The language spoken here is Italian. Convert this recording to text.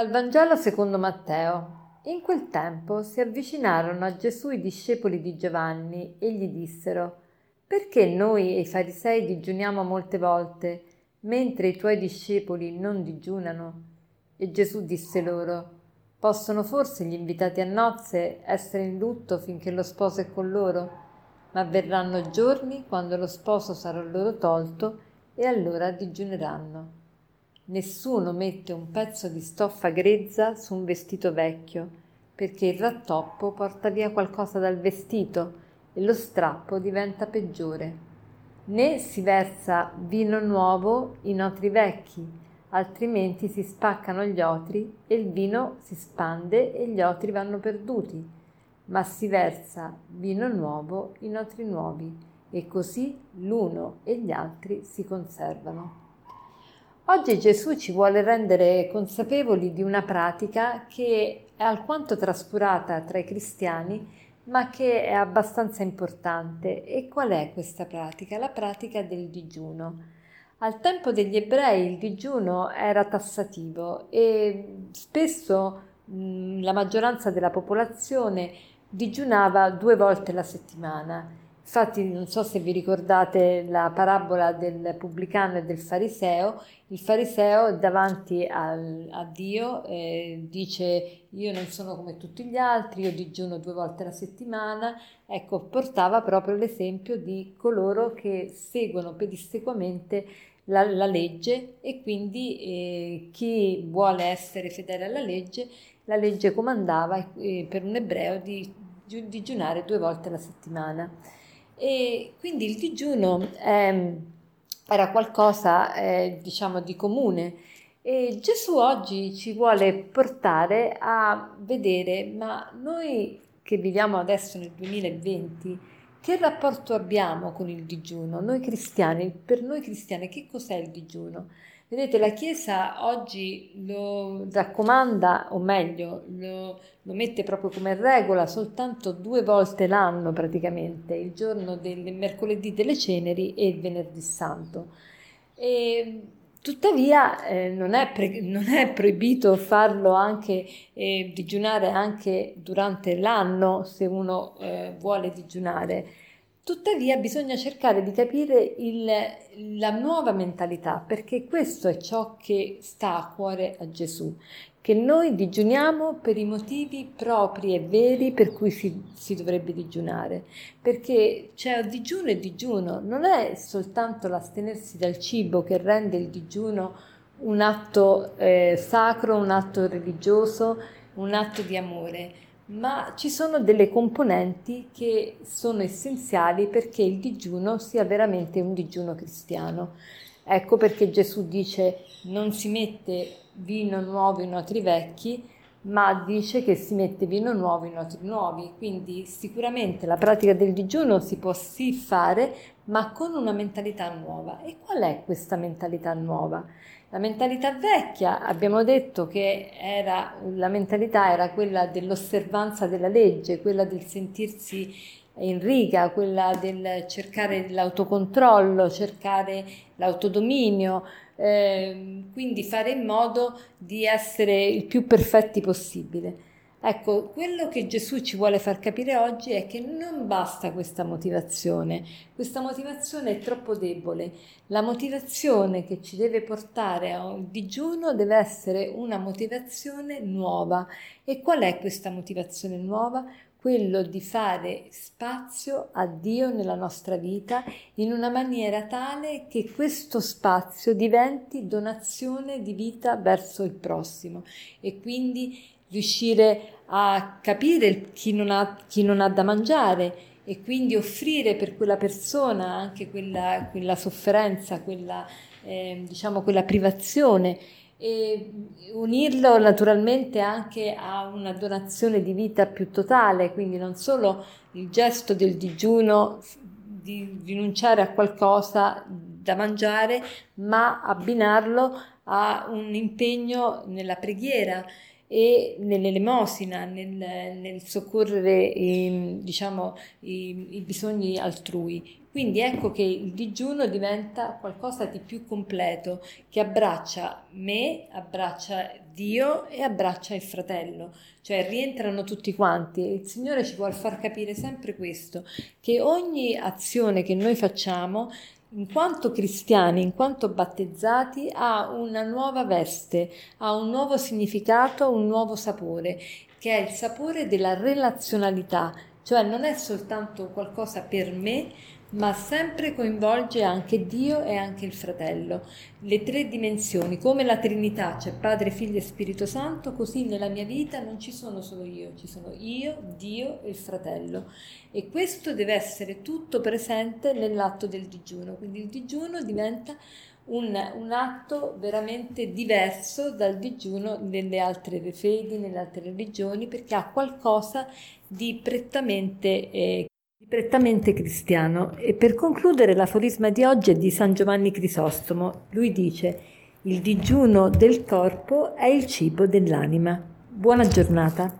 Dal Vangelo secondo Matteo. In quel tempo si avvicinarono a Gesù i discepoli di Giovanni e gli dissero Perché noi e i farisei digiuniamo molte volte, mentre i tuoi discepoli non digiunano? E Gesù disse loro Possono forse gli invitati a nozze essere in lutto finché lo sposo è con loro? Ma verranno giorni quando lo sposo sarà loro tolto e allora digiuneranno. Nessuno mette un pezzo di stoffa grezza su un vestito vecchio, perché il rattoppo porta via qualcosa dal vestito e lo strappo diventa peggiore. Né si versa vino nuovo in otri vecchi, altrimenti si spaccano gli otri e il vino si spande e gli otri vanno perduti. Ma si versa vino nuovo in otri nuovi, e così l'uno e gli altri si conservano. Oggi Gesù ci vuole rendere consapevoli di una pratica che è alquanto trascurata tra i cristiani, ma che è abbastanza importante. E qual è questa pratica? La pratica del digiuno. Al tempo degli ebrei il digiuno era tassativo e spesso mh, la maggioranza della popolazione digiunava due volte la settimana Infatti non so se vi ricordate la parabola del pubblicano e del fariseo, il fariseo davanti al, a Dio eh, dice io non sono come tutti gli altri, io digiuno due volte alla settimana, ecco portava proprio l'esempio di coloro che seguono pedissequamente la, la legge e quindi eh, chi vuole essere fedele alla legge, la legge comandava eh, per un ebreo di digiunare due volte alla settimana. E quindi il digiuno eh, era qualcosa, eh, diciamo, di comune. E Gesù oggi ci vuole portare a vedere, ma noi che viviamo adesso nel 2020, che rapporto abbiamo con il digiuno? Noi cristiani, per noi cristiani, che cos'è il digiuno? Vedete, la Chiesa oggi lo raccomanda, o meglio, lo, lo, mette proprio come regola soltanto due volte l'anno praticamente, il giorno del mercoledì delle ceneri e il venerdì santo. E, tuttavia eh, non, è pre- non, è proibito farlo anche, eh, digiunare anche durante l'anno se uno eh, vuole digiunare. Tuttavia bisogna cercare di capire il, la nuova mentalità, perché questo è ciò che sta a cuore a Gesù, che noi digiuniamo per i motivi propri e veri per cui si, si dovrebbe digiunare, perché c'è digiuno e digiuno, non è soltanto l'astenersi dal cibo che rende il digiuno un atto eh, sacro, un atto religioso, un atto di amore ma ci sono delle componenti che sono essenziali perché il digiuno sia veramente un digiuno cristiano. Ecco perché Gesù dice non si mette vino nuovo in otri vecchi, ma dice che si mette vino nuovo in otri nuovi. Quindi sicuramente la pratica del digiuno si può sì fare, ma con una mentalità nuova. E qual è questa mentalità nuova? La mentalità vecchia, abbiamo detto che era, la mentalità era quella dell'osservanza della legge, quella del sentirsi in riga, quella del cercare l'autocontrollo, cercare l'autodominio, eh, quindi fare in modo di essere il più perfetti possibile. Ecco, quello che Gesù ci vuole far capire oggi è che non basta questa motivazione, questa motivazione è troppo debole. La motivazione che ci deve portare a un digiuno deve essere una motivazione nuova. E qual è questa motivazione nuova? Quello di fare spazio a Dio nella nostra vita in una maniera tale che questo spazio diventi donazione di vita verso il prossimo e quindi riuscire a capire chi non ha, chi non ha da mangiare e quindi offrire per quella persona anche quella, quella sofferenza, quella, eh, diciamo, quella privazione e unirlo naturalmente anche a una donazione di vita più totale, quindi non solo il gesto del digiuno di rinunciare a qualcosa da mangiare, ma abbinarlo a un impegno nella preghiera e nell'elemosina, nel, nel soccorrere i, diciamo, i, i, bisogni altrui. Quindi ecco che il digiuno diventa qualcosa di più completo, che abbraccia me, abbraccia Dio e abbraccia il fratello, cioè rientrano tutti quanti. Il Signore ci vuole far capire sempre questo, che ogni azione che noi facciamo in quanto cristiani, in quanto battezzati, ha una nuova veste, ha un nuovo significato, un nuovo sapore, che è il sapore della relazionalità, cioè non è soltanto qualcosa per me, ma sempre coinvolge anche Dio e anche il fratello. Le tre dimensioni, come la Trinità, cioè Padre, Figlio e Spirito Santo, così nella mia vita non ci sono solo io, ci sono io, Dio e il fratello. E questo deve essere tutto presente nell'atto del digiuno. Quindi il digiuno diventa un, un, atto veramente diverso dal digiuno nelle altre fedi, nelle altre religioni, perché ha qualcosa di prettamente eh, prettamente cristiano. E per concludere l'aforisma di oggi è di San Giovanni Crisostomo. Lui dice: Il digiuno del corpo è il cibo dell'anima. Buona giornata.